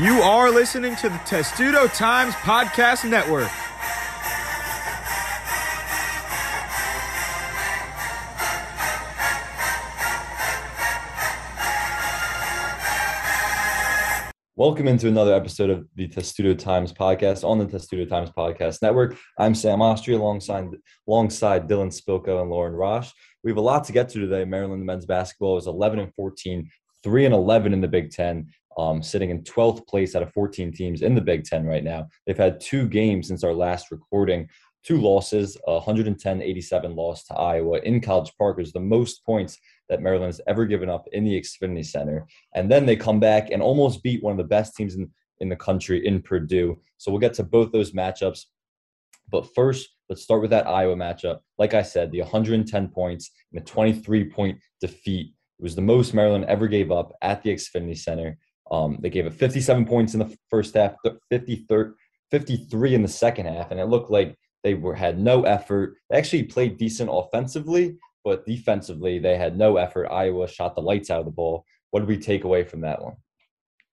You are listening to the Testudo Times Podcast Network. Welcome into another episode of the Testudo Times podcast on the Testudo Times Podcast Network. I'm Sam Austria alongside alongside Dylan Spilko and Lauren Rosh. We have a lot to get to today. Maryland men's basketball is 11 and 14, 3 and 11 in the Big Ten, um, sitting in 12th place out of 14 teams in the Big Ten right now. They've had two games since our last recording, two losses, 110-87 loss to Iowa in College Park is the most points that Maryland has ever given up in the Xfinity Center. And then they come back and almost beat one of the best teams in, in the country in Purdue. So we'll get to both those matchups. But first, let's start with that Iowa matchup. Like I said, the 110 points and a 23 point defeat. It was the most Maryland ever gave up at the Xfinity Center. Um, they gave it 57 points in the first half, 53, 53 in the second half, and it looked like they were had no effort. They actually played decent offensively, but defensively they had no effort. Iowa shot the lights out of the ball. What did we take away from that one?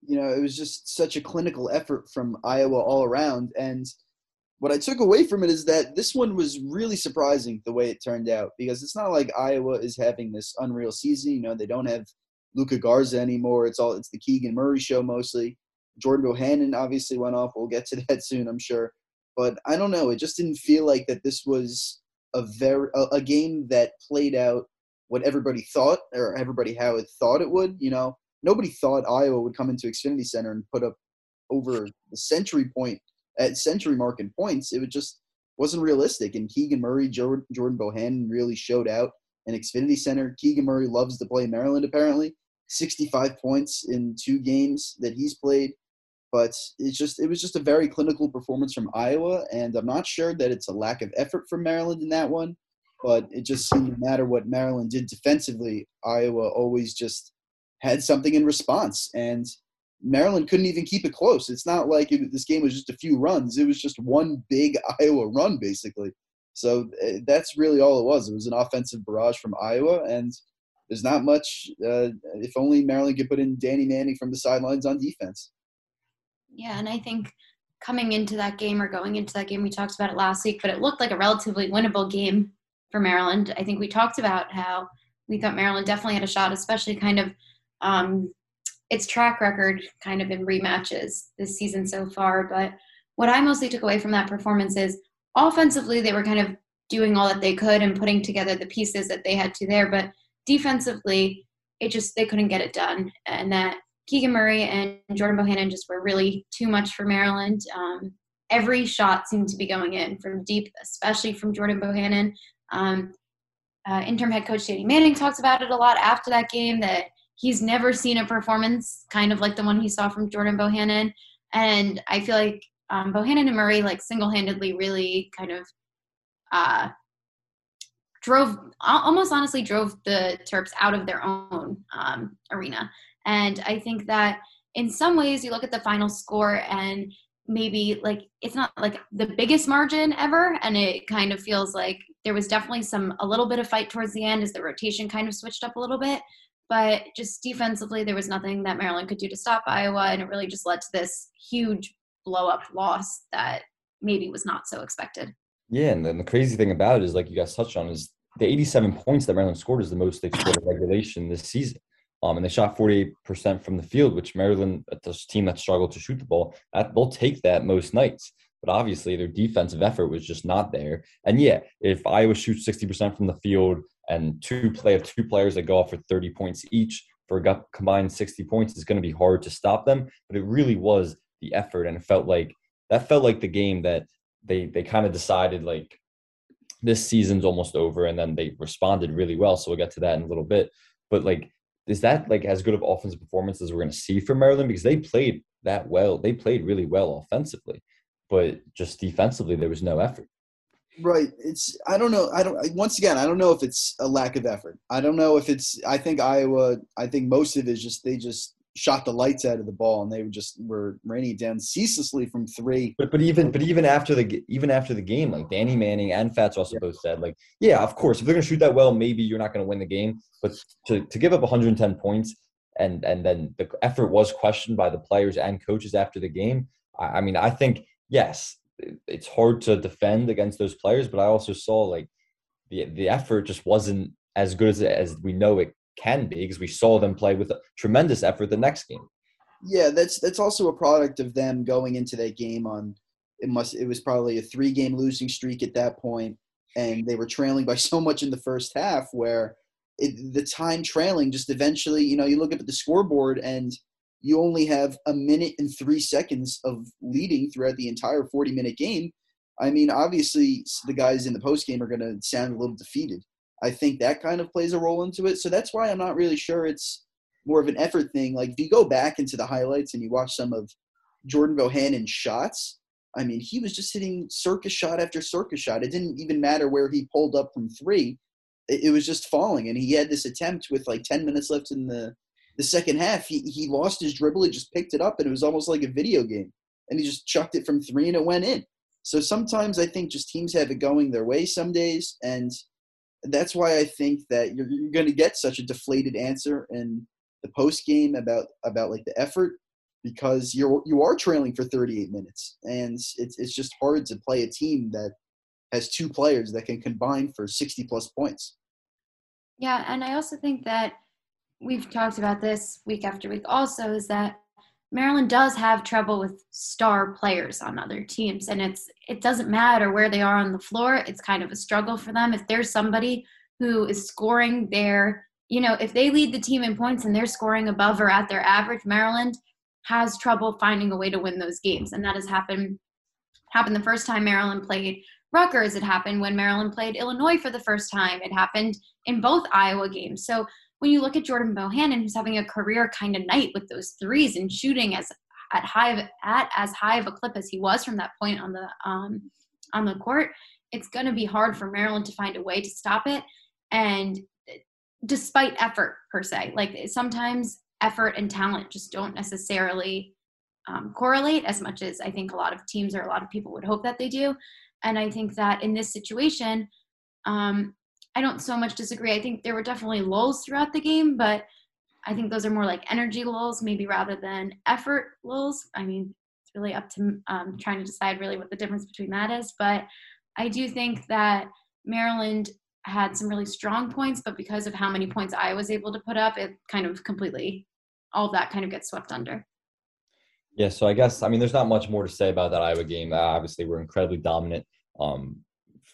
You know, it was just such a clinical effort from Iowa all around. And what I took away from it is that this one was really surprising the way it turned out because it's not like Iowa is having this unreal season. You know, they don't have Luka Garza anymore. It's all it's the Keegan Murray show mostly. Jordan Bohannon obviously went off. We'll get to that soon, I'm sure. But I don't know. It just didn't feel like that this was a very a, a game that played out what everybody thought or everybody how it thought it would. You know, nobody thought Iowa would come into Xfinity Center and put up over the century point at century mark in points. It was just wasn't realistic. And Keegan Murray, Jordan, Jordan Bohannon really showed out in Xfinity Center. Keegan Murray loves to play Maryland apparently. 65 points in two games that he's played. But it's just it was just a very clinical performance from Iowa, and I'm not sure that it's a lack of effort from Maryland in that one. But it just seemed no matter what Maryland did defensively, Iowa always just had something in response, and Maryland couldn't even keep it close. It's not like it, this game was just a few runs; it was just one big Iowa run, basically. So eh, that's really all it was. It was an offensive barrage from Iowa, and there's not much. Uh, if only Maryland could put in Danny Manning from the sidelines on defense. Yeah, and I think coming into that game or going into that game, we talked about it last week, but it looked like a relatively winnable game for Maryland. I think we talked about how we thought Maryland definitely had a shot, especially kind of um, its track record kind of in rematches this season so far. But what I mostly took away from that performance is offensively, they were kind of doing all that they could and putting together the pieces that they had to there. But defensively, it just, they couldn't get it done. And that Keegan Murray and Jordan Bohannon just were really too much for Maryland. Um, every shot seemed to be going in from deep, especially from Jordan Bohannon. Um, uh, interim head coach Danny Manning talks about it a lot after that game that he's never seen a performance kind of like the one he saw from Jordan Bohannon. And I feel like um, Bohannon and Murray like single-handedly really kind of uh, drove almost honestly drove the Terps out of their own um, arena. And I think that in some ways, you look at the final score and maybe like it's not like the biggest margin ever. And it kind of feels like there was definitely some, a little bit of fight towards the end as the rotation kind of switched up a little bit. But just defensively, there was nothing that Maryland could do to stop Iowa. And it really just led to this huge blow up loss that maybe was not so expected. Yeah, and then the crazy thing about it is, like you guys touched on, is the 87 points that Maryland scored is the most they've scored in regulation this season. Um, and they shot 48% from the field, which Maryland, this team that struggled to shoot the ball, that, they'll take that most nights. But obviously, their defensive effort was just not there. And yeah, if Iowa shoots 60% from the field and two play have two players that go off for 30 points each for a combined 60 points, it's going to be hard to stop them. But it really was the effort, and it felt like that felt like the game that they they kind of decided like this season's almost over, and then they responded really well. So we'll get to that in a little bit. But like is that like as good of offensive performance as we're going to see from Maryland because they played that well. They played really well offensively, but just defensively there was no effort. Right. It's I don't know. I don't once again, I don't know if it's a lack of effort. I don't know if it's I think Iowa I think most of it is just they just shot the lights out of the ball and they were just were raining down ceaselessly from three. But but even but even after the even after the game, like Danny Manning and Fats Russell yeah. both said, like yeah, of course, if they're gonna shoot that well, maybe you're not gonna win the game. But to to give up 110 points and and then the effort was questioned by the players and coaches after the game. I, I mean, I think yes, it's hard to defend against those players, but I also saw like the the effort just wasn't as good as as we know it can be because we saw them play with a tremendous effort the next game. Yeah, that's that's also a product of them going into that game on it must it was probably a three game losing streak at that point and they were trailing by so much in the first half where it, the time trailing just eventually you know you look up at the scoreboard and you only have a minute and three seconds of leading throughout the entire 40 minute game i mean obviously the guys in the post game are going to sound a little defeated i think that kind of plays a role into it so that's why i'm not really sure it's more of an effort thing like if you go back into the highlights and you watch some of jordan bohannon's shots I mean, he was just hitting circus shot after circus shot. It didn't even matter where he pulled up from three. It, was just falling. And he had this attempt with like 10 minutes left in the, the second half. He, he lost his dribble. He just picked it up, and it was almost like a video game. And he just chucked it from three, and it went in. So sometimes I think just teams have it going their way some days. And that's why I think that you're, you're going to get such a deflated answer in the post game about, about like the effort because you're you are trailing for 38 minutes, and it's it's just hard to play a team that has two players that can combine for 60 plus points. Yeah, and I also think that we've talked about this week after week. Also, is that Maryland does have trouble with star players on other teams, and it's it doesn't matter where they are on the floor. It's kind of a struggle for them. If there's somebody who is scoring their, you know, if they lead the team in points and they're scoring above or at their average, Maryland has trouble finding a way to win those games. And that has happened happened the first time Maryland played Rutgers. It happened when Maryland played Illinois for the first time. It happened in both Iowa games. So when you look at Jordan Bohannon, who's having a career kind of night with those threes and shooting as at high of, at as high of a clip as he was from that point on the um, on the court, it's going to be hard for Maryland to find a way to stop it. And despite effort per se, like sometimes effort and talent just don't necessarily um, correlate as much as I think a lot of teams or a lot of people would hope that they do. And I think that in this situation, um, I don't so much disagree. I think there were definitely lulls throughout the game, but I think those are more like energy lulls, maybe rather than effort lulls. I mean, it's really up to um, trying to decide really what the difference between that is. But I do think that Maryland had some really strong points, but because of how many points I was able to put up, it kind of completely, all of that kind of gets swept under. Yeah, so I guess I mean there's not much more to say about that Iowa game. Uh, obviously, we're incredibly dominant um,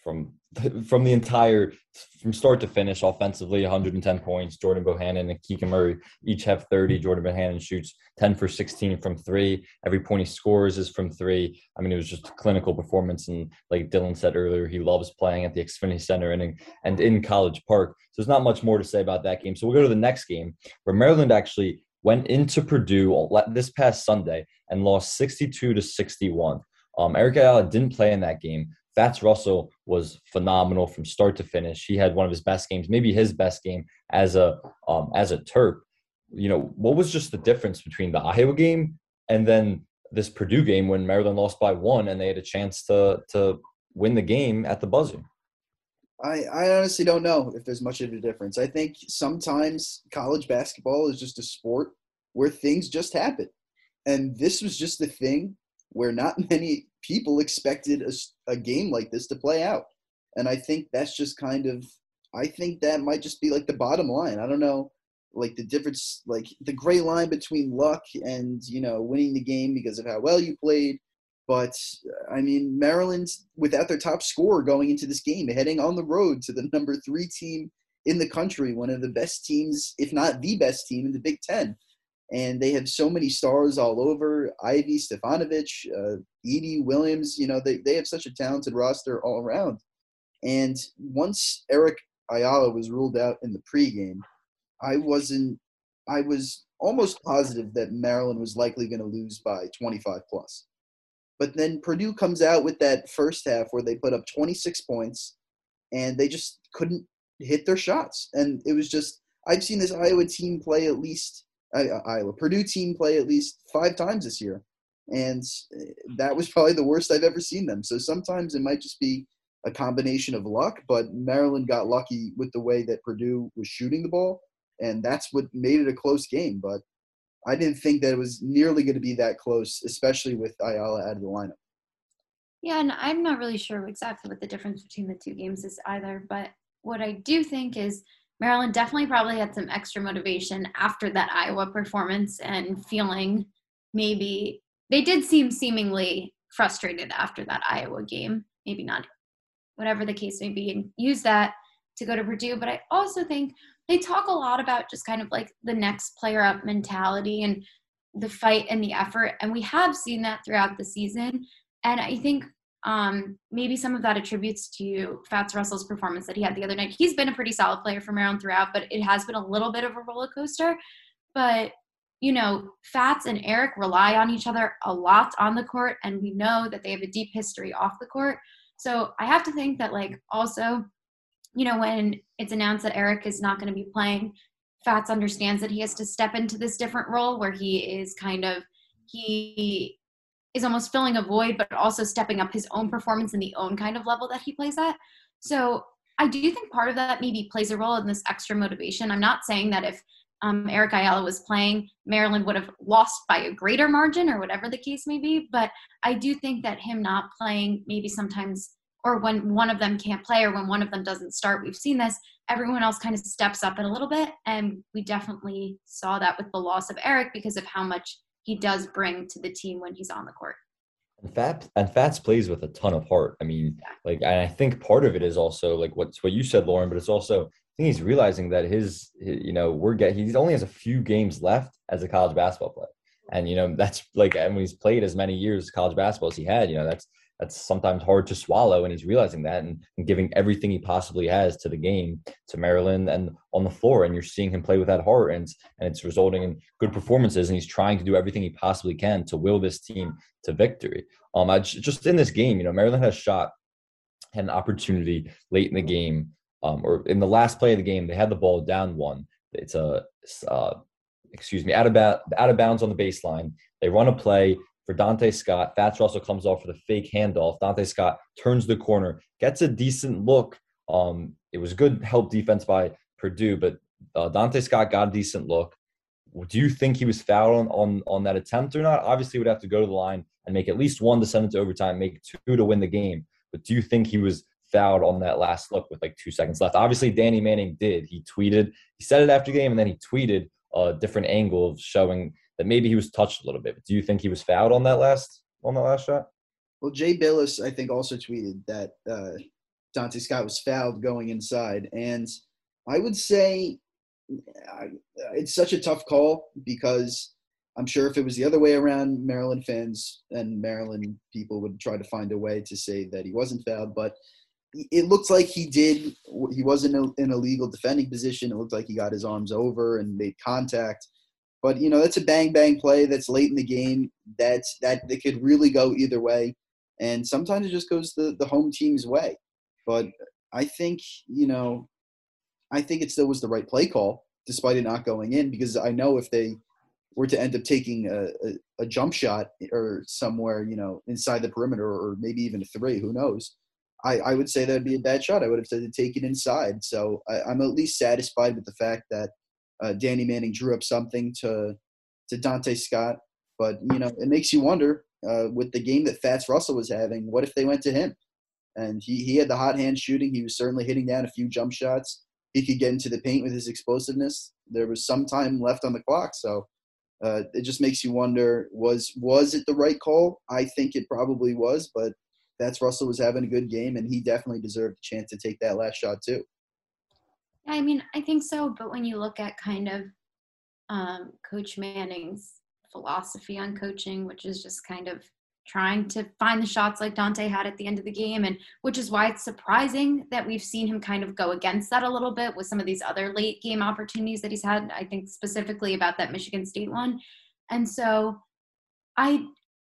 from from the entire from start to finish offensively 110 points jordan bohannon and keegan murray each have 30 jordan bohannon shoots 10 for 16 from three. Every point he scores is from three. I mean it was just a clinical performance and like dylan said earlier he loves playing at the xfinity center and, and in college park. So there's not much more to say about that game. So we'll go to the next game where maryland actually went into purdue this past sunday and lost 62 to 61 um, Eric Ayala didn't play in that game, Fatts Russell was phenomenal from start to finish. He had one of his best games, maybe his best game as a um, as a Terp. You know, what was just the difference between the Iowa game and then this Purdue game when Maryland lost by one and they had a chance to to win the game at the buzzer? I, I honestly don't know if there's much of a difference. I think sometimes college basketball is just a sport where things just happen. And this was just the thing where not many people expected a, a game like this to play out. And I think that's just kind of, I think that might just be like the bottom line. I don't know, like the difference, like the gray line between luck and, you know, winning the game because of how well you played. But I mean, Maryland, without their top scorer going into this game, heading on the road to the number three team in the country, one of the best teams, if not the best team in the Big Ten and they have so many stars all over Ivey Stefanovic, uh, Edey, Williams. You know, they, they have such a talented roster all around. And once Eric Ayala was ruled out in the pregame, I wasn't, I was almost positive that Maryland was likely going to lose by 25 plus. But then Purdue comes out with that first half where they put up 26 points and they just couldn't hit their shots. And it was just, I've seen this Iowa team play at least Iowa Purdue team play at least five times this year, and eh, that was probably the worst I've ever seen them. So sometimes it might just be a combination of luck, but Maryland got lucky with the way that Purdue was shooting the ball, and that's what made it a close game. But I didn't think that it was nearly going to be that close, especially with Ayala out of the lineup. Yeah, and I'm not really sure exactly what the difference between the two games is either. But what I do think is Maryland definitely probably had some extra motivation after that Iowa performance and feeling maybe they did seem seemingly frustrated after that Iowa game. Maybe not, whatever the case may be, and use that to go to Purdue. But I also think they talk a lot about just kind of like the next player up mentality and the fight and the effort. And we have seen that throughout the season. And I think um, maybe some of that attributes to Fats Russell's performance that he had the other night. He's been a pretty solid player for Maryland throughout, but it has been a little bit of a roller coaster. But you know, Fats and Eric rely on each other a lot on the court, and we know that they have a deep history off the court. So I have to think that, like, also, you know, when it's announced that Eric is not going to be playing, Fats understands that he has to step into this different role where he is kind of he is almost filling a void, but also stepping up his own performance in the own kind of level that he plays at. So I do think part of that maybe plays a role in this extra motivation. I'm not saying that if um, Eric Ayala was playing, Maryland would have lost by a greater margin or whatever the case may be. But I do think that him not playing, maybe sometimes, or when one of them can't play or when one of them doesn't start, we've seen this, everyone else kind of steps up in a little bit. And we definitely saw that with the loss of Eric because of how much he does bring to the team when he's on the court. And Fats and Fats plays with a ton of heart. I mean, yeah. like, and I think part of it is also like what's what you said, Lauren, but it's also I think he's realizing that his, you know, we're getting he only has a few games left as a college basketball player, and you know that's like, and when he's played as many years college basketball as he had, you know, that's that's sometimes hard to swallow and he's realizing that and, and, giving everything he possibly has to the game to maryland and on the floor. And you're seeing him play with that heart and, and it's resulting in good performances and he's trying to do everything he possibly can to will this team to victory. Um I, just in this game you know maryland has shot had an opportunity late in the game um, or in the last play of the game they had the ball down one. It's a uh, excuse me out of, ba- out of bounds on the baseline. They run a play for Donta Scott. Fats Russell comes off for the fake handoff. Donta Scott turns the corner, gets a decent look. Um, it was good help defense by Purdue, but uh, Donta Scott got a decent look. Do you think he was fouled on, on, on that attempt or not? Obviously, would have to go to the line and make at least one to send it to overtime, make two to win the game. But do you think he was fouled on that last look with like two seconds left? Obviously, Danny Manning did. He tweeted, he said it after game, and then he tweeted a different angle of showing that maybe he was touched a little bit. But do you think he was fouled on that last on that last shot? Well, Jay Bilas, I think, also tweeted that uh, Donta Scott was fouled going inside, and I would say I, it's such a tough call because I'm sure if it was the other way around, Maryland fans and Maryland people would try to find a way to say that he wasn't fouled, but it looks like he did. He wasn't in a legal defending position. It looked like he got his arms over and made contact. But you know, that's a bang bang play that's late in the game. That's that that could really go either way, and sometimes it just goes the the home team's way. But I think you know, I think it still was the right play call, despite it not going in, because I know if they were to end up taking a, a, a jump shot or somewhere, you know, inside the perimeter or maybe even a three, who knows? I, I would say that would be a bad shot. I would have said to take it inside. So I, I'm at least satisfied with the fact that uh, Danny Manning drew up something to to Donta Scott. But you know, it makes you wonder uh, with the game that Fats Russell was having. What if they went to him? And he he had the hot hand shooting. He was certainly hitting down a few jump shots. He could get into the paint with his explosiveness. There was some time left on the clock, so uh, it just makes you wonder: was was it the right call? I think it probably was, but Fats Russell was having a good game, and he definitely deserved a chance to take that last shot too. I mean, I think so. But when you look at kind of um, Coach Manning's philosophy on coaching, which is just kind of trying to find the shots like Donta had at the end of the game, and which is why it's surprising that we've seen him kind of go against that a little bit with some of these other late game opportunities that he's had. I think specifically about that Michigan State one. And so I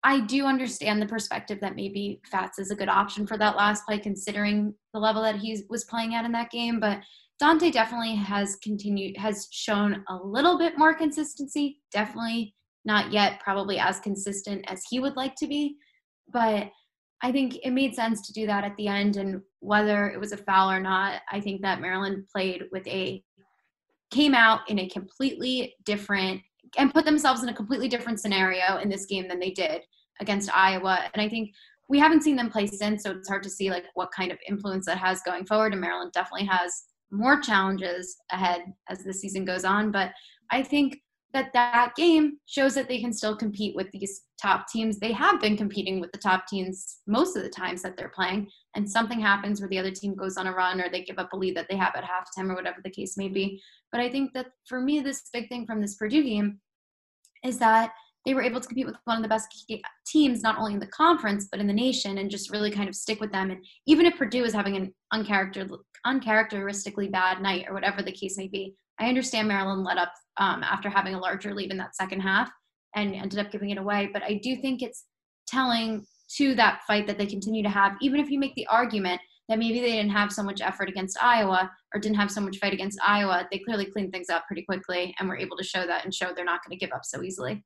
I do understand the perspective that maybe Fats is a good option for that last play, considering the level that he was playing at in that game. But Donta definitely has continued, has shown a little bit more consistency. Definitely not yet, probably as consistent as he would like to be. But I think it made sense to do that at the end. And whether it was a foul or not, I think that Maryland played with a came out in a completely different and put themselves in a completely different scenario in this game than they did against Iowa. And I think we haven't seen them play since, so it's hard to see like what kind of influence that has going forward. And Maryland definitely has more challenges ahead as the season goes on. But I think that that game shows that they can still compete with these top teams. They have been competing with the top teams most of the times that they're playing, and something happens where the other team goes on a run or they give up a lead that they have at halftime or whatever the case may be. But I think that for me, this big thing from this Purdue game is that they were able to compete with one of the best teams, not only in the conference, but in the nation, and just really kind of stick with them. And even if Purdue is having an uncharacter- uncharacteristically bad night or whatever the case may be, I understand Maryland let up um, after having a larger lead in that second half and ended up giving it away. But I do think it's telling to that fight that they continue to have, even if you make the argument that maybe they didn't have so much effort against Iowa or didn't have so much fight against Iowa, they clearly cleaned things up pretty quickly and were able to show that and show they're not going to give up so easily.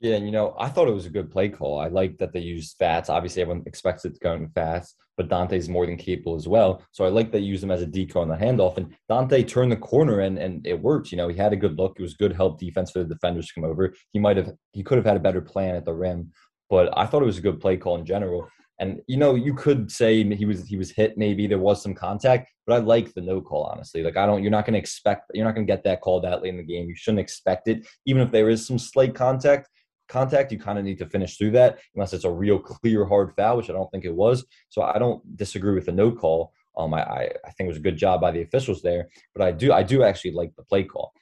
Yeah, and you know, I thought it was a good play call. I like that they used Fats. Obviously, everyone expects it to go in fast, but Donta's more than capable as well. So I like that they used him as a decoy on the handoff. And Dante turned the corner and and it worked. You know, he had a good look. It was good help defense for the defenders to come over. He might have he could have had a better plan at the rim, but I thought it was a good play call in general. And you know, you could say he was he was hit. Maybe there was some contact, but I like the no call. Honestly, like I don't. You're not going to expect. You're not going to get that call that late in the game. You shouldn't expect it, even if there is some slight contact contact, you kind of need to finish through that unless it's a real clear hard foul, which I don't think it was. So I don't disagree with the no call. Um, I, I, I think it was a good job by the officials there, but I do I do actually like the play call.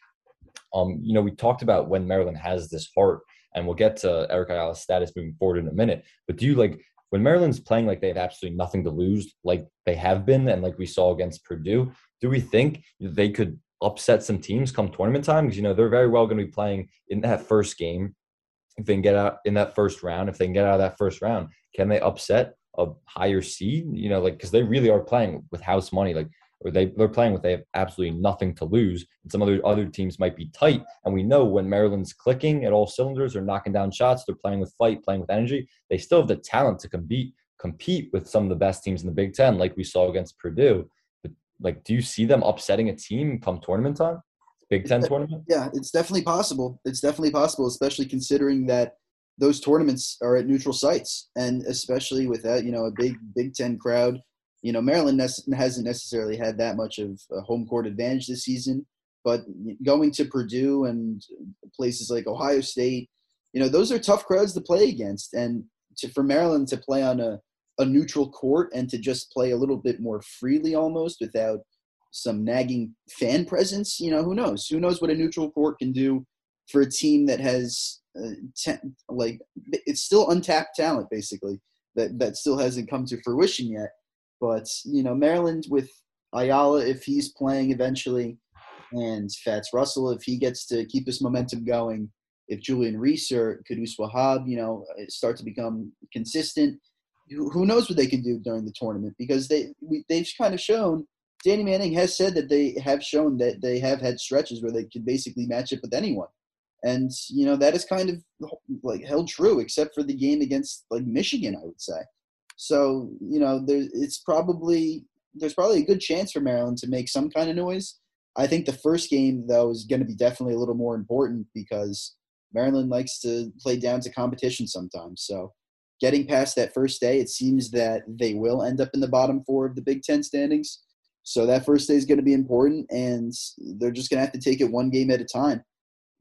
Um, you know, we talked about when Maryland has this heart, and we'll get to Eric Ayala's status moving forward in a minute. But do you like when Maryland's playing like they have absolutely nothing to lose, like they have been, and like we saw against Purdue? Do we think they could upset some teams come tournament time? Because you know they're very well going to be playing in that first game if they can get out in that first round, if they can get out of that first round, can they upset a higher seed? You know, like because they really are playing with house money, like or they they're playing with they have absolutely nothing to lose. And some other other teams might be tight, and we know when Maryland's clicking at all cylinders, they're knocking down shots, they're playing with fight, playing with energy. They still have the talent to compete compete with some of the best teams in the Big Ten, like we saw against Purdue. But like, do you see them upsetting a team come tournament time? Big Ten tournament? Yeah, it's definitely possible. It's definitely possible, especially considering that those tournaments are at neutral sites, and especially with that, you know, a big Big Ten crowd. You know, Maryland hasn't necessarily had that much of a home court advantage this season, but going to Purdue and places like Ohio State, you know, those are tough crowds to play against, and to, for Maryland to play on a a neutral court and to just play a little bit more freely almost without some nagging fan presence. You know, who knows? Who knows what a neutral court can do for a team that has uh, ten, like it's still untapped talent basically that that still hasn't come to fruition yet. But you know, Maryland with Ayala, if he's playing eventually, and Fats Russell, if he gets to keep this momentum going, if Julian Reese or Qudus Wahab, you know, start to become consistent, who knows what they can do during the tournament? Because they we, they've kind of shown Danny Manning has said that they have shown that they have had stretches where they can basically match up with anyone. And, you know, that is kind of like held true, except for the game against like Michigan, I would say. So, you know, there, it's probably, there's probably a good chance for Maryland to make some kind of noise. I think the first game, though, is going to be definitely a little more important because Maryland likes to play down to competition sometimes. So, getting past that first day, it seems that they will end up in the bottom four of the Big Ten standings. So that first day is going to be important, and they're just going to have to take it one game at a time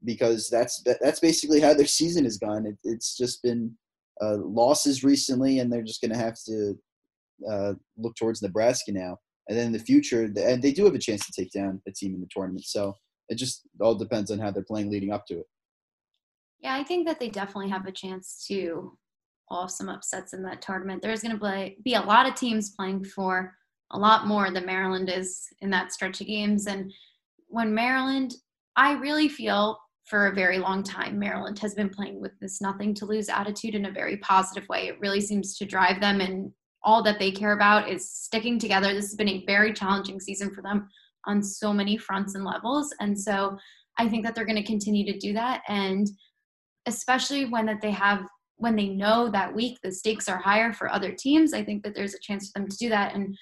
because that's that's basically how their season has gone. It, it's just been uh, losses recently, and they're just going to have to uh, look towards Nebraska now. And then in the future, and they do have a chance to take down a team in the tournament. So it just all depends on how they're playing leading up to it. Yeah, I think that they definitely have a chance to off some upsets in that tournament. There's going to be a lot of teams playing for a lot more than Maryland is in that stretch of games. And when Maryland, I really feel for a very long time, Maryland has been playing with this nothing to lose attitude in a very positive way. It really seems to drive them, and all that they care about is sticking together. This has been a very challenging season for them on so many fronts and levels. And so I think that they're going to continue to do that. And especially when that they have when they know that week the stakes are higher for other teams, I think that there's a chance for them to do that. And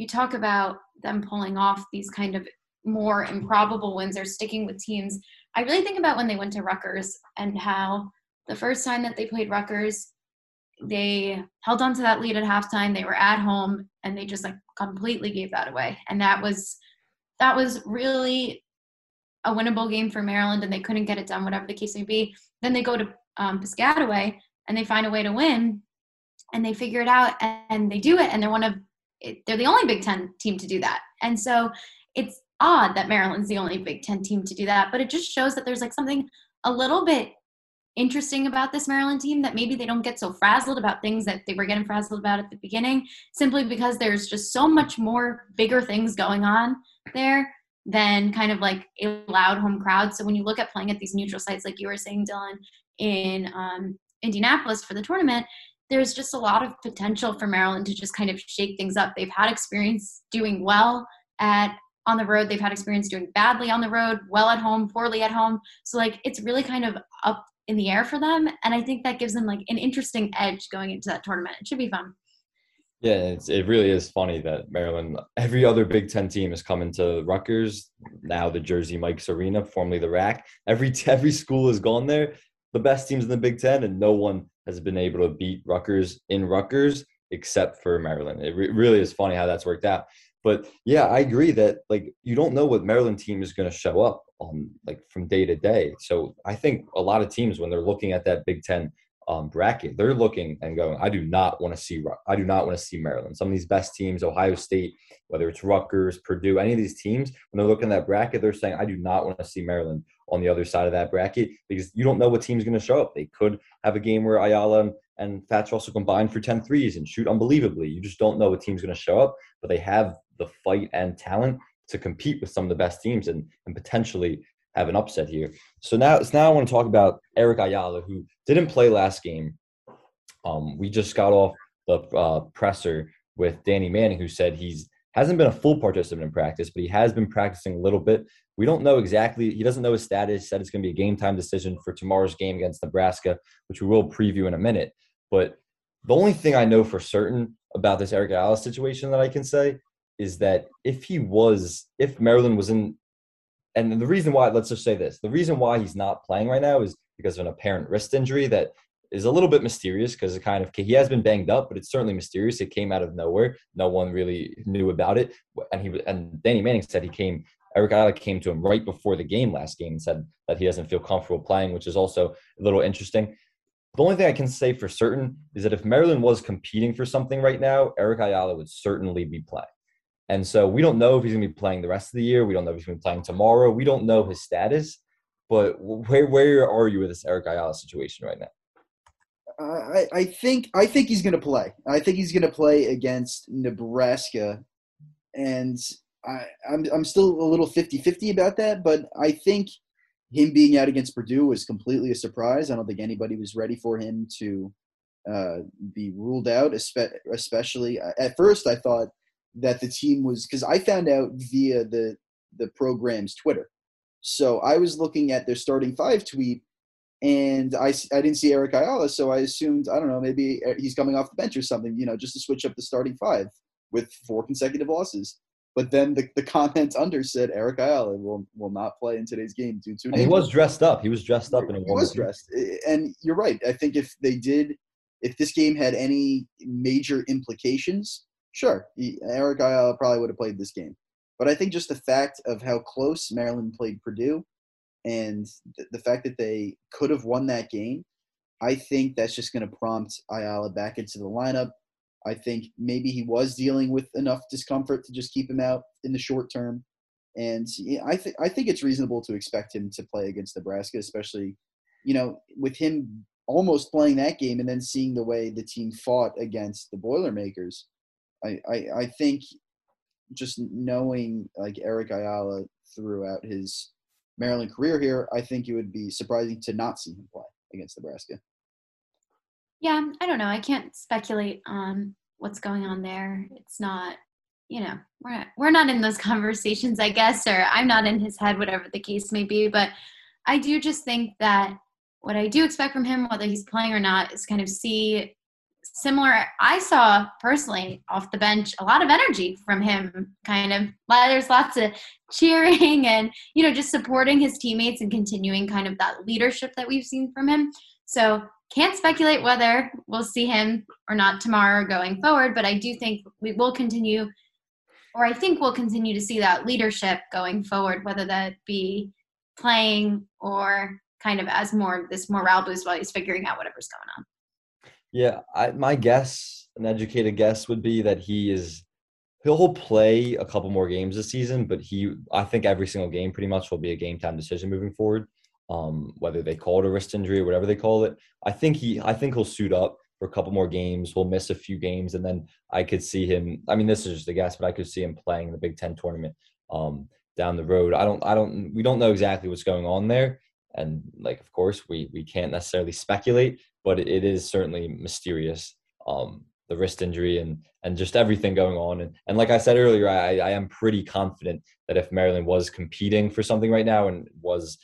you talk about them pulling off these kind of more improbable wins or sticking with teams, I really think about when they went to Rutgers and how the first time that they played Rutgers, they held on to that lead at halftime. They were at home and they just like completely gave that away. And that was that was really a winnable game for Maryland and they couldn't get it done, whatever the case may be. Then they go to um, Piscataway and they find a way to win and they figure it out and they do it and they're one of they're the only Big Ten team to do that. And so it's odd that Maryland's the only Big Ten team to do that, but it just shows that there's like something a little bit interesting about this Maryland team that maybe they don't get so frazzled about things that they were getting frazzled about at the beginning, simply because there's just so much more bigger things going on there than kind of like a loud home crowd. So when you look at playing at these neutral sites, like you were saying, Dylan, in um, Indianapolis for the tournament, there's just a lot of potential for Maryland to just kind of shake things up. They've had experience doing well at on the road. They've had experience doing badly on the road, well at home, poorly at home. So like it's really kind of up in the air for them, and I think that gives them like an interesting edge going into that tournament. It should be fun. Yeah, it's, it really is funny that Maryland, every other Big Ten team is coming to Rutgers, now the Jersey Mike's Arena, formerly the RAC. Every every school has gone there, the best teams in the Big Ten, and no one has been able to beat Rutgers in Rutgers except for Maryland. It re- really is funny how that's worked out. But yeah, I agree that like you don't know what Maryland team is going to show up on like from day to day. So I think a lot of teams when they're looking at that Big Ten um, bracket, they're looking and going, I do not want to see I do not want to see Maryland. Some of these best teams, Ohio State, whether it's Rutgers, Purdue, any of these teams, when they're looking at that bracket, they're saying, I do not want to see Maryland on the other side of that bracket because you don't know what team's going to show up. They could have a game where Ayala and Fats Russell combine for 10 threes and shoot unbelievably. You just don't know what team's going to show up, but they have the fight and talent to compete with some of the best teams and, and potentially have an upset here. So now, so now I want to talk about Eric Ayala, who didn't play last game. Um, we just got off the uh, presser with Danny Manning, who said he's hasn't been a full participant in practice, but he has been practicing a little bit. We don't know exactly. He doesn't know his status. Said it's going to be a game time decision for tomorrow's game against Nebraska, which we will preview in a minute. But the only thing I know for certain about this Eric Ayala situation that I can say is that if he was, if Maryland was in, and the reason why, let's just say this, the reason why he's not playing right now is because of an apparent wrist injury that is a little bit mysterious because it kind of he has been banged up, but it's certainly mysterious. It came out of nowhere. No one really knew about it, and he and Danny Manning said he came. Eric Ayala came to him right before the game last game and said that he doesn't feel comfortable playing, which is also a little interesting. The only thing I can say for certain is that if Maryland was competing for something right now, Eric Ayala would certainly be playing. And so we don't know if he's going to be playing the rest of the year. We don't know if he's going to be playing tomorrow. We don't know his status. But where where are you with this Eric Ayala situation right now? I, think I think he's going to play. I think he's going to play against Nebraska, and I, I'm I'm still a little 50-50 about that. But I think him being out against Purdue was completely a surprise. I don't think anybody was ready for him to uh, be ruled out. Especially uh, at first, I thought that the team was because I found out via the the program's Twitter. So I was looking at their starting five tweet and I, I didn't see Eric Ayala, so I assumed I don't know maybe uh, he's coming off the bench or something, you know, just to switch up the starting five with four consecutive losses. But then the, the comment under said Eric Ayala will will not play in today's game due to. he was dressed up. He was dressed up in a. He was dressed, and you're right. I think if they did, if this game had any major implications, sure, he, Eric Ayala probably would have played this game. But I think just the fact of how close Maryland played Purdue and th- the fact that they could have won that game, I think that's just going to prompt Ayala back into the lineup. I think maybe he was dealing with enough discomfort to just keep him out in the short term, and I think I think it's reasonable to expect him to play against Nebraska, especially, you know, with him almost playing that game and then seeing the way the team fought against the Boilermakers. I, I, I think just knowing like Eric Ayala throughout his Maryland career here, I think it would be surprising to not see him play against Nebraska. Yeah, I don't know. I can't speculate on what's going on there. It's not, you know, we're not, we're not in those conversations, I guess, or I'm not in his head, whatever the case may be. But I do just think that what I do expect from him, whether he's playing or not, is kind of see similar. I saw personally off the bench a lot of energy from him. Kind of, there's lots of cheering and you know just supporting his teammates and continuing kind of that leadership that we've seen from him. So can't speculate whether we'll see him or not tomorrow or going forward, but I do think we will continue, or I think we'll continue to see that leadership going forward, whether that be playing or kind of as more this morale boost while he's figuring out whatever's going on. Yeah, I, my guess, an educated guess, would be that he is he'll play a couple more games this season, but he I think every single game pretty much will be a game time decision moving forward. Um, whether they call it a wrist injury or whatever they call it, I think he I think he'll suit up for a couple more games. We'll miss a few games, and then I could see him. I mean, this is just a guess, but I could see him playing in the Big Ten tournament um, down the road. I don't I don't we don't know exactly what's going on there, and like of course we we can't necessarily speculate, but it is certainly mysterious. Um, the wrist injury and and just everything going on. And and like I said earlier, I, I am pretty confident that if Maryland was competing for something right now and was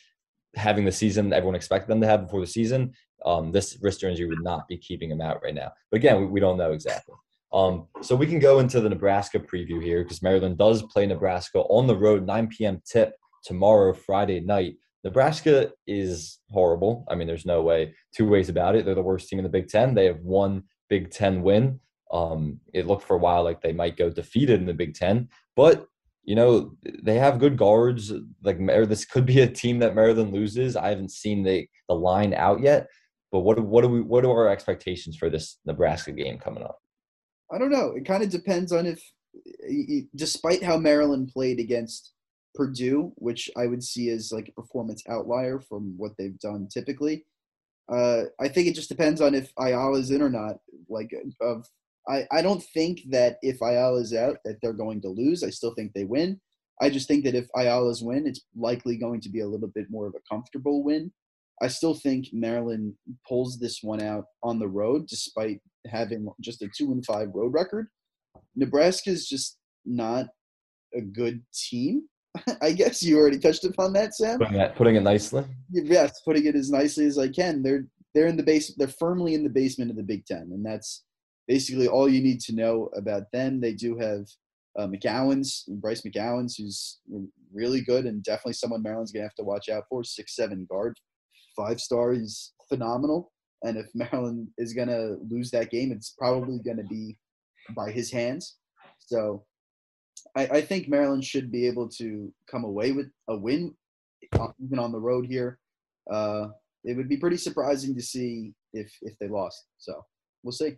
having the season everyone expected them to have before the season, um, this wrist injury would not be keeping him out right now. But again, we, we don't know exactly. Um, so we can go into the Nebraska preview here because Maryland does play Nebraska on the road, 9 p.m. tip tomorrow, Friday night. Nebraska is horrible. I mean, there's no way, two ways about it. They're the worst team in the Big Ten. They have one Big Ten win. Um, it looked for a while like they might go defeated in the Big Ten, but you know they have good guards. Like this could be a team that Maryland loses. I haven't seen the the line out yet, but what what do we what are our expectations for this Nebraska game coming up? I don't know. It kind of depends on if, despite how Maryland played against Purdue, which I would see as like a performance outlier from what they've done typically. Uh, I think it just depends on if Ayala's in or not. Like, of I, I don't think that if Ayala's out that they're going to lose. I still think they win. I just think that if Ayala's win, it's likely going to be a little bit more of a comfortable win. I still think Maryland pulls this one out on the road, despite having just a two and five road record. Nebraska is just not a good team. I guess you already touched upon that, Sam. Putting, that, putting it nicely. Yes, putting it as nicely as I can. They're they're in the base. They're firmly in the basement of the Big Ten, and that's basically all you need to know about them. They do have uh, McGowens, Bryce McGowens, who's really good and definitely someone Maryland's gonna have to watch out for. Six seven guard, five star. He's phenomenal. And if Maryland is gonna lose that game, it's probably gonna be by his hands. So I, I think Maryland should be able to come away with a win, uh, even on the road here. Uh, it would be pretty surprising to see if if they lost. So we'll see.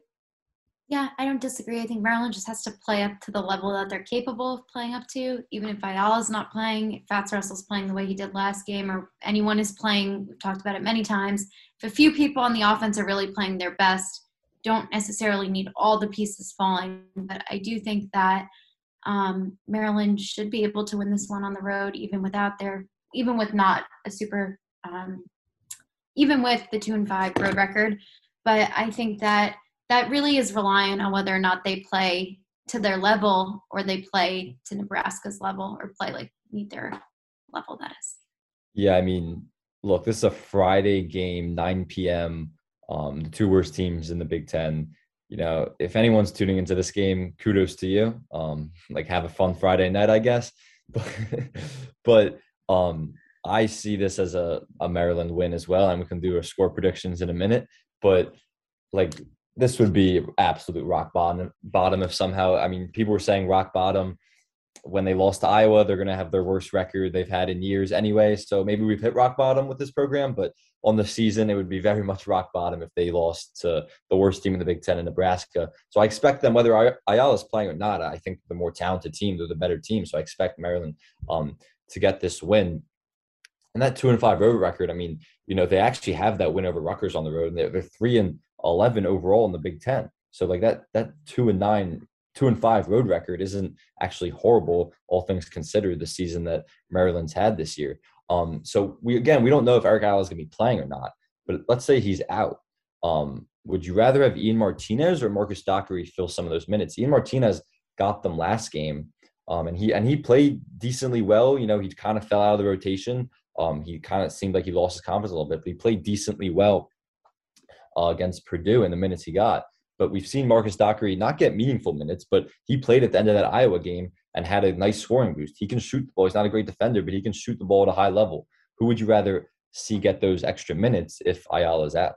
Yeah, I don't disagree. I think Maryland just has to play up to the level that they're capable of playing up to. Even if Ayala's not playing, if Fats Russell's playing the way he did last game, or anyone is playing, we've talked about it many times. If a few people on the offense are really playing their best, don't necessarily need all the pieces falling. But I do think that um, Maryland should be able to win this one on the road, even without their, even with not a super, um, even with the two and five road record. But I think that that really is reliant on whether or not they play to their level or they play to Nebraska's level or play like meet their level that is. Yeah, I mean, look, this is a Friday game, 9 p.m. Um, the two worst teams in the Big Ten. You know, if anyone's tuning into this game, kudos to you. Um, like have a fun Friday night, I guess. But, but um, I see this as a, a Maryland win as well, and we can do our score predictions in a minute. But like this would be absolute rock bottom. Bottom if somehow, I mean, people were saying rock bottom when they lost to Iowa. They're going to have their worst record they've had in years anyway. So maybe we've hit rock bottom with this program, but on the season, it would be very much rock bottom if they lost to the worst team in the Big Ten in Nebraska. So I expect them, whether Ayala is playing or not, I think the more talented team, they're the better team. So I expect Maryland um, to get this win. And that two and five road record, I mean, you know, they actually have that win over Rutgers on the road, and they're, they're three and 11 overall in the Big Ten. So like that that two and nine, two and five road record isn't actually horrible, all things considered, the season that Maryland's had this year. Um, so we again we don't know if Eric Ayala is gonna be playing or not, but let's say he's out. Um, would you rather have Ian Martinez or Marcus Dockery fill some of those minutes? Ian Martinez got them last game. Um, and he and he played decently well. You know, he kind of fell out of the rotation. Um, he kind of seemed like he lost his confidence a little bit, but he played decently well uh, against Purdue in the minutes he got. But we've seen Marcus Dockery not get meaningful minutes, but he played at the end of that Iowa game and had a nice scoring boost. He can shoot the ball. He's not a great defender, but he can shoot the ball at a high level. Who would you rather see get those extra minutes if Ayala's out?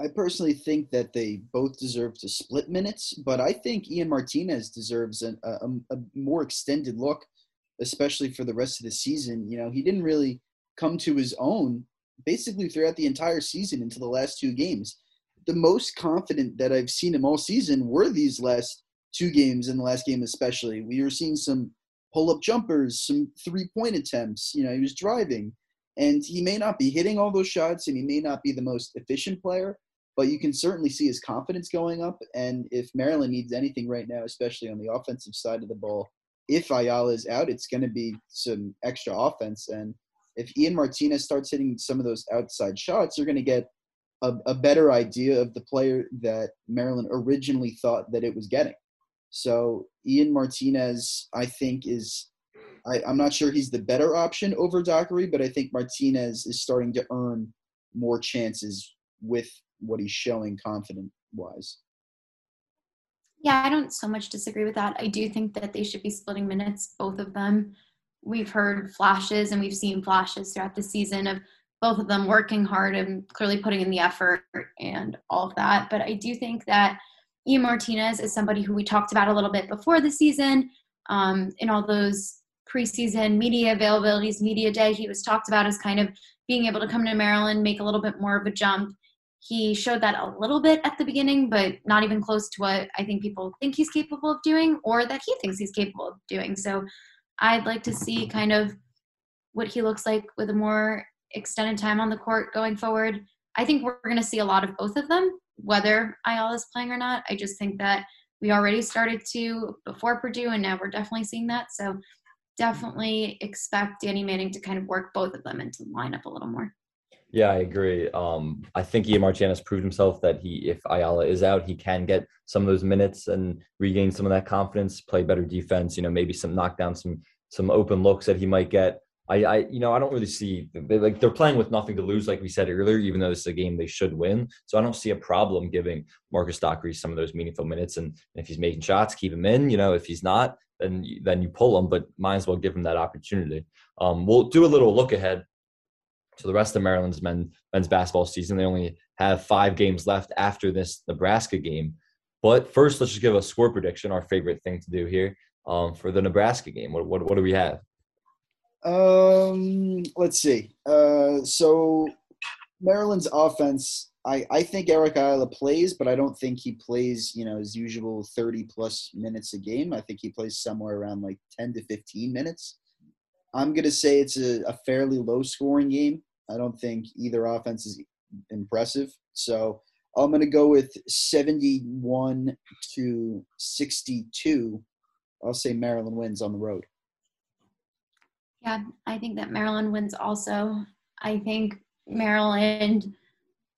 I personally think that they both deserve to split minutes, but I think Ian Martinez deserves a, a, a, more extended look, especially for the rest of the season. You know, he didn't really come to his own basically throughout the entire season until the last two games. The most confident that I've seen him all season were these last two games in the last game especially. We were seeing some pull-up jumpers, some three-point attempts. You know, he was driving. And he may not be hitting all those shots and he may not be the most efficient player, but you can certainly see his confidence going up. And if Maryland needs anything right now, especially on the offensive side of the ball, if Ayala is out, it's going to be some extra offense. And if Ian Martinez starts hitting some of those outside shots, you're going to get a, a, better idea of the player that Maryland originally thought that it was getting. So Ian Martinez, I think, is I, am not sure he's the better option over Dockery, but I think Martinez is starting to earn more chances with what he's showing confident wise. Yeah, I don't so much disagree with that. I do think that they should be splitting minutes, both of them. We've heard flashes and we've seen flashes throughout the season of both of them working hard and clearly putting in the effort and all of that. But I do think that Ian Martinez is somebody who we talked about a little bit before the season um, in all those preseason media availabilities, media day. He was talked about as kind of being able to come to Maryland, make a little bit more of a jump he showed that a little bit at the beginning, but not even close to what I think people think he's capable of doing or that he thinks he's capable of doing. So I'd like to see kind of what he looks like with a more extended time on the court going forward. I think we're going to see a lot of both of them, whether Ayala is playing or not. I just think that we already started to before Purdue, and now we're definitely seeing that. So definitely expect Danny Manning to kind of work both of them into the lineup a little more. Yeah, I agree. Um, I think Ian Martinez proved himself that he, if Ayala is out, he can get some of those minutes and regain some of that confidence, play better defense. You know, maybe some knockdown, some some open looks that he might get. I, I, you know, I don't really see they, like they're playing with nothing to lose, like we said earlier. Even though this is a game they should win, so I don't see a problem giving Marcus Dockery some of those meaningful minutes. And if he's making shots, keep him in. You know, if he's not, then then you pull him, but might as well give him that opportunity. Um, we'll do a little look ahead to the rest of Maryland's men, men's basketball season. They only have five games left after this Nebraska game. But first, let's just give a score prediction, our favorite thing to do here um, for the Nebraska game. What, what, what do we have? Um, let's see. Uh, so Maryland's offense, I, I think Eric Ayala plays, but I don't think he plays, you know, his usual 30 plus minutes a game. I think he plays somewhere around like 10 to 15 minutes. I'm going to say it's a, a fairly low scoring game. I don't think either offense is impressive. So I'm going to go with 71 to 62. I'll say Maryland wins on the road. Yeah, I think that Maryland wins also. I think Maryland,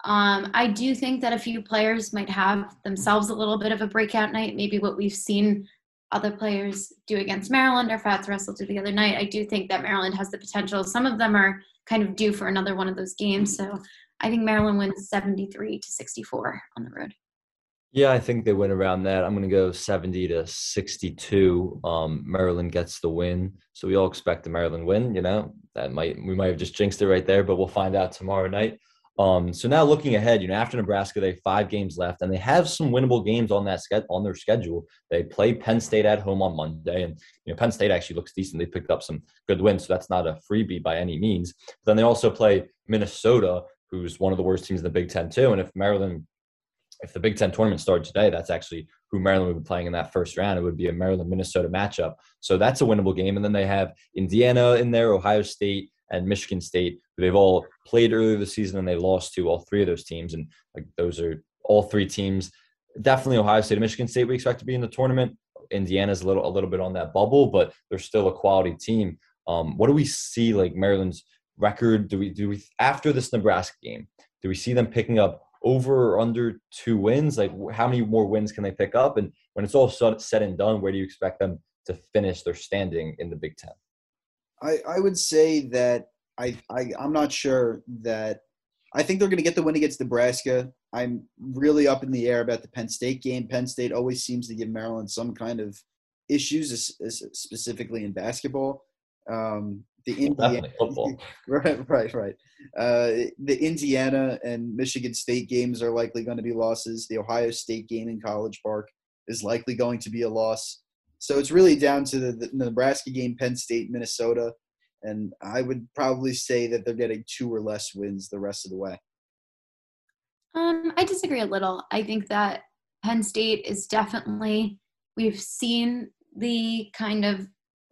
um, I do think that a few players might have themselves a little bit of a breakout night, maybe what we've seen other players do against Maryland or Fats Russell did the other night. I do think that Maryland has the potential. Some of them are kind of due for another one of those games. So I think Maryland wins 73 to 64 on the road. Yeah, I think they win around that. I'm going to go 70 to 62. Um, Maryland gets the win. So we all expect the Maryland win. You know, that might, we might have just jinxed it right there, but we'll find out tomorrow night. Um, so now looking ahead, you know, after Nebraska, they have five games left, and they have some winnable games on that on their schedule. They play Penn State at home on Monday, and you know, Penn State actually looks decent. They picked up some good wins, so that's not a freebie by any means. But then they also play Minnesota, who's one of the worst teams in the Big Ten too. And if Maryland, if the Big Ten tournament started today, that's actually who Maryland would be playing in that first round. It would be a Maryland Minnesota matchup. So that's a winnable game. And then they have Indiana in there, Ohio State, and Michigan State. They've all played earlier this season and they lost to all three of those teams. And like those are all three teams. Definitely Ohio State and Michigan State we expect to be in the tournament. Indiana's a little a little bit on that bubble, but they're still a quality team. Um, what do we see like Maryland's record? Do we do we after this Nebraska game? Do we see them picking up over or under two wins? Like how many more wins can they pick up? And when it's all said and done, where do you expect them to finish their standing in the Big Ten? I, I would say that I, I I'm not sure that I think they're going to get the win against Nebraska. I'm really up in the air about the Penn State game. Penn State always seems to give Maryland some kind of issues, specifically in basketball. Um, the Indiana, right, right, right. Uh, the Indiana and Michigan State games are likely going to be losses. The Ohio State game in College Park is likely going to be a loss. So it's really down to the, the Nebraska game, Penn State, Minnesota, and I would probably say that they're getting two or less wins the rest of the way. Um, I disagree a little. I think that Penn State is definitely we've seen the kind of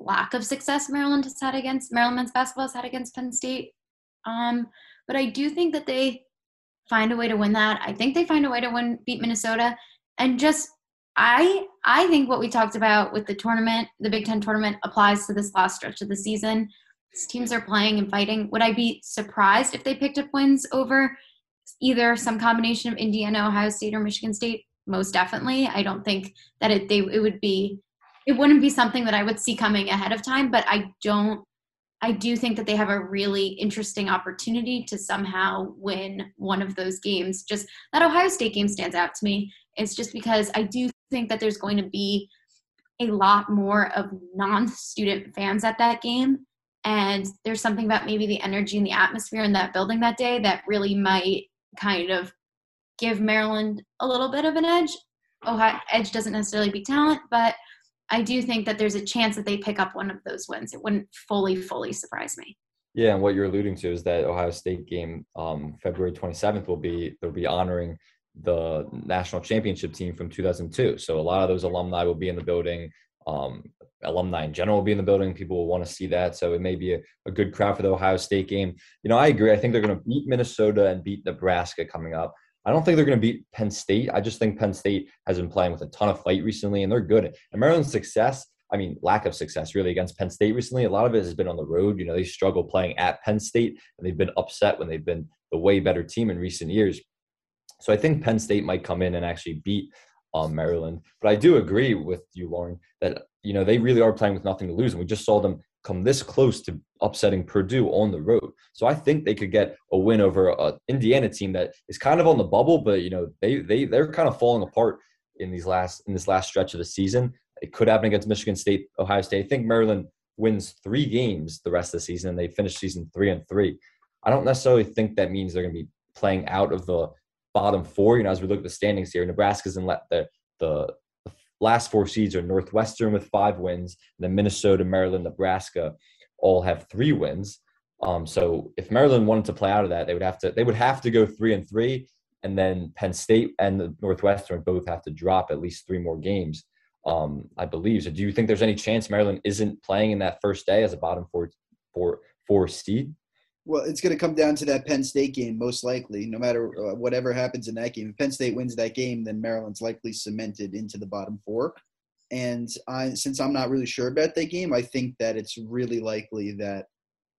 lack of success Maryland has had against Maryland men's basketball has had against Penn State. Um, but I do think that they find a way to win that. I think they find a way to win beat Minnesota. And just I I think what we talked about with the tournament, the Big Ten tournament, applies to this last stretch of the season. These teams are playing and fighting. Would I be surprised if they picked up wins over either some combination of Indiana, Ohio State, or Michigan State? Most definitely. I don't think that it they it would be it wouldn't be something that I would see coming ahead of time, but I don't I do think that they have a really interesting opportunity to somehow win one of those games. Just that Ohio State game stands out to me. It's just because I do think that there's going to be a lot more of non-student fans at that game and there's something about maybe the energy and the atmosphere in that building that day that really might kind of give Maryland a little bit of an edge. Ohio edge doesn't necessarily be talent, but I do think that there's a chance that they pick up one of those wins. It wouldn't fully, fully surprise me. Yeah, and what you're alluding to is that Ohio State game, um, February 27th, will be they'll be honoring the national championship team from 2002. So a lot of those alumni will be in the building. Um, alumni in general will be in the building. People will want to see that. So it may be a, a good crowd for the Ohio State game. You know, I agree. I think they're going to beat Minnesota and beat Nebraska coming up. I don't think they're going to beat Penn State. I just think Penn State has been playing with a ton of fight recently, and they're good. And Maryland's success, I mean, lack of success really against Penn State recently, a lot of it has been on the road. You know, they struggle playing at Penn State, and they've been upset when they've been the way better team in recent years. So I think Penn State might come in and actually beat um, Maryland. But I do agree with you, Lauren, that you know they really are playing with nothing to lose, and we just saw them come this close to upsetting Purdue on the road. So I think they could get a win over an Indiana team that is kind of on the bubble, but you know they they they're kind of falling apart in these last in this last stretch of the season. It could happen against Michigan State, Ohio State. I think Maryland wins three games the rest of the season, and they finish season three and three. I don't necessarily think that means they're going to be playing out of the bottom four. You know, as we look at the standings here, Nebraska's in the the last four seeds are Northwestern with five wins, and then Minnesota, Maryland, Nebraska all have three wins. Um, so if Maryland wanted to play out of that, they would have to they would have to go three and three, and then Penn State and the Northwestern both have to drop at least three more games, um, I believe. So do you think there's any chance Maryland isn't playing in that first day as a bottom four four four seed? Well, it's going to come down to that Penn State game, most likely. No matter uh, whatever happens in that game, if Penn State wins that game, then Maryland's likely cemented into the bottom four. And I, since I'm not really sure about that game, I think that it's really likely that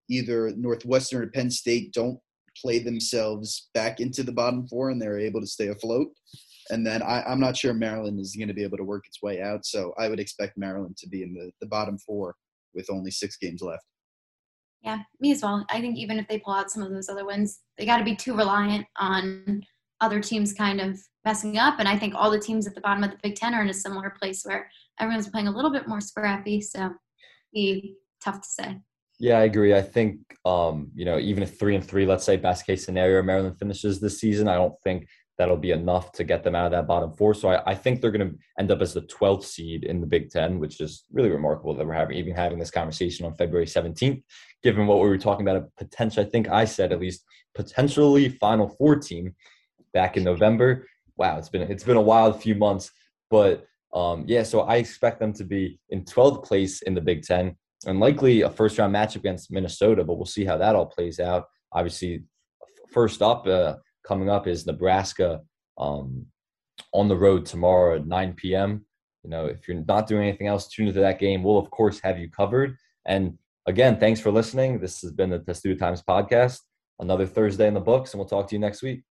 either Northwestern or Penn State don't play themselves back into the bottom four and they're able to stay afloat. And then I, am not sure Maryland is going to be able to work its way out. So I would expect Maryland to be in the, the bottom four with only six games left. Yeah, me as well. I think even if they pull out some of those other wins, they got to be too reliant on other teams kind of messing up. And I think all the teams at the bottom of the Big Ten are in a similar place where everyone's playing a little bit more scrappy. So, be tough to say. Yeah, I agree. I think um, you know, even if three and three, let's say best case scenario, Maryland finishes this season, I don't think that'll be enough to get them out of that bottom four. So I, I think they're going to end up as the 12th seed in the Big Ten, which is really remarkable that we're having even having this conversation on February 17th, given what we were talking about a potential. I think I said at least potentially Final Four team back in November. Wow, it's been it's been a wild few months, but um, yeah. So I expect them to be in 12th place in the Big Ten and likely a first round match against Minnesota, but we'll see how that all plays out. Obviously, first up. Uh, coming up is Nebraska um, on the road tomorrow at 9 p.m. You know, if you're not doing anything else, tune into that game. We'll, of course, have you covered. And again, thanks for listening. This has been the Testudo Times podcast. Another Thursday in the books, and we'll talk to you next week.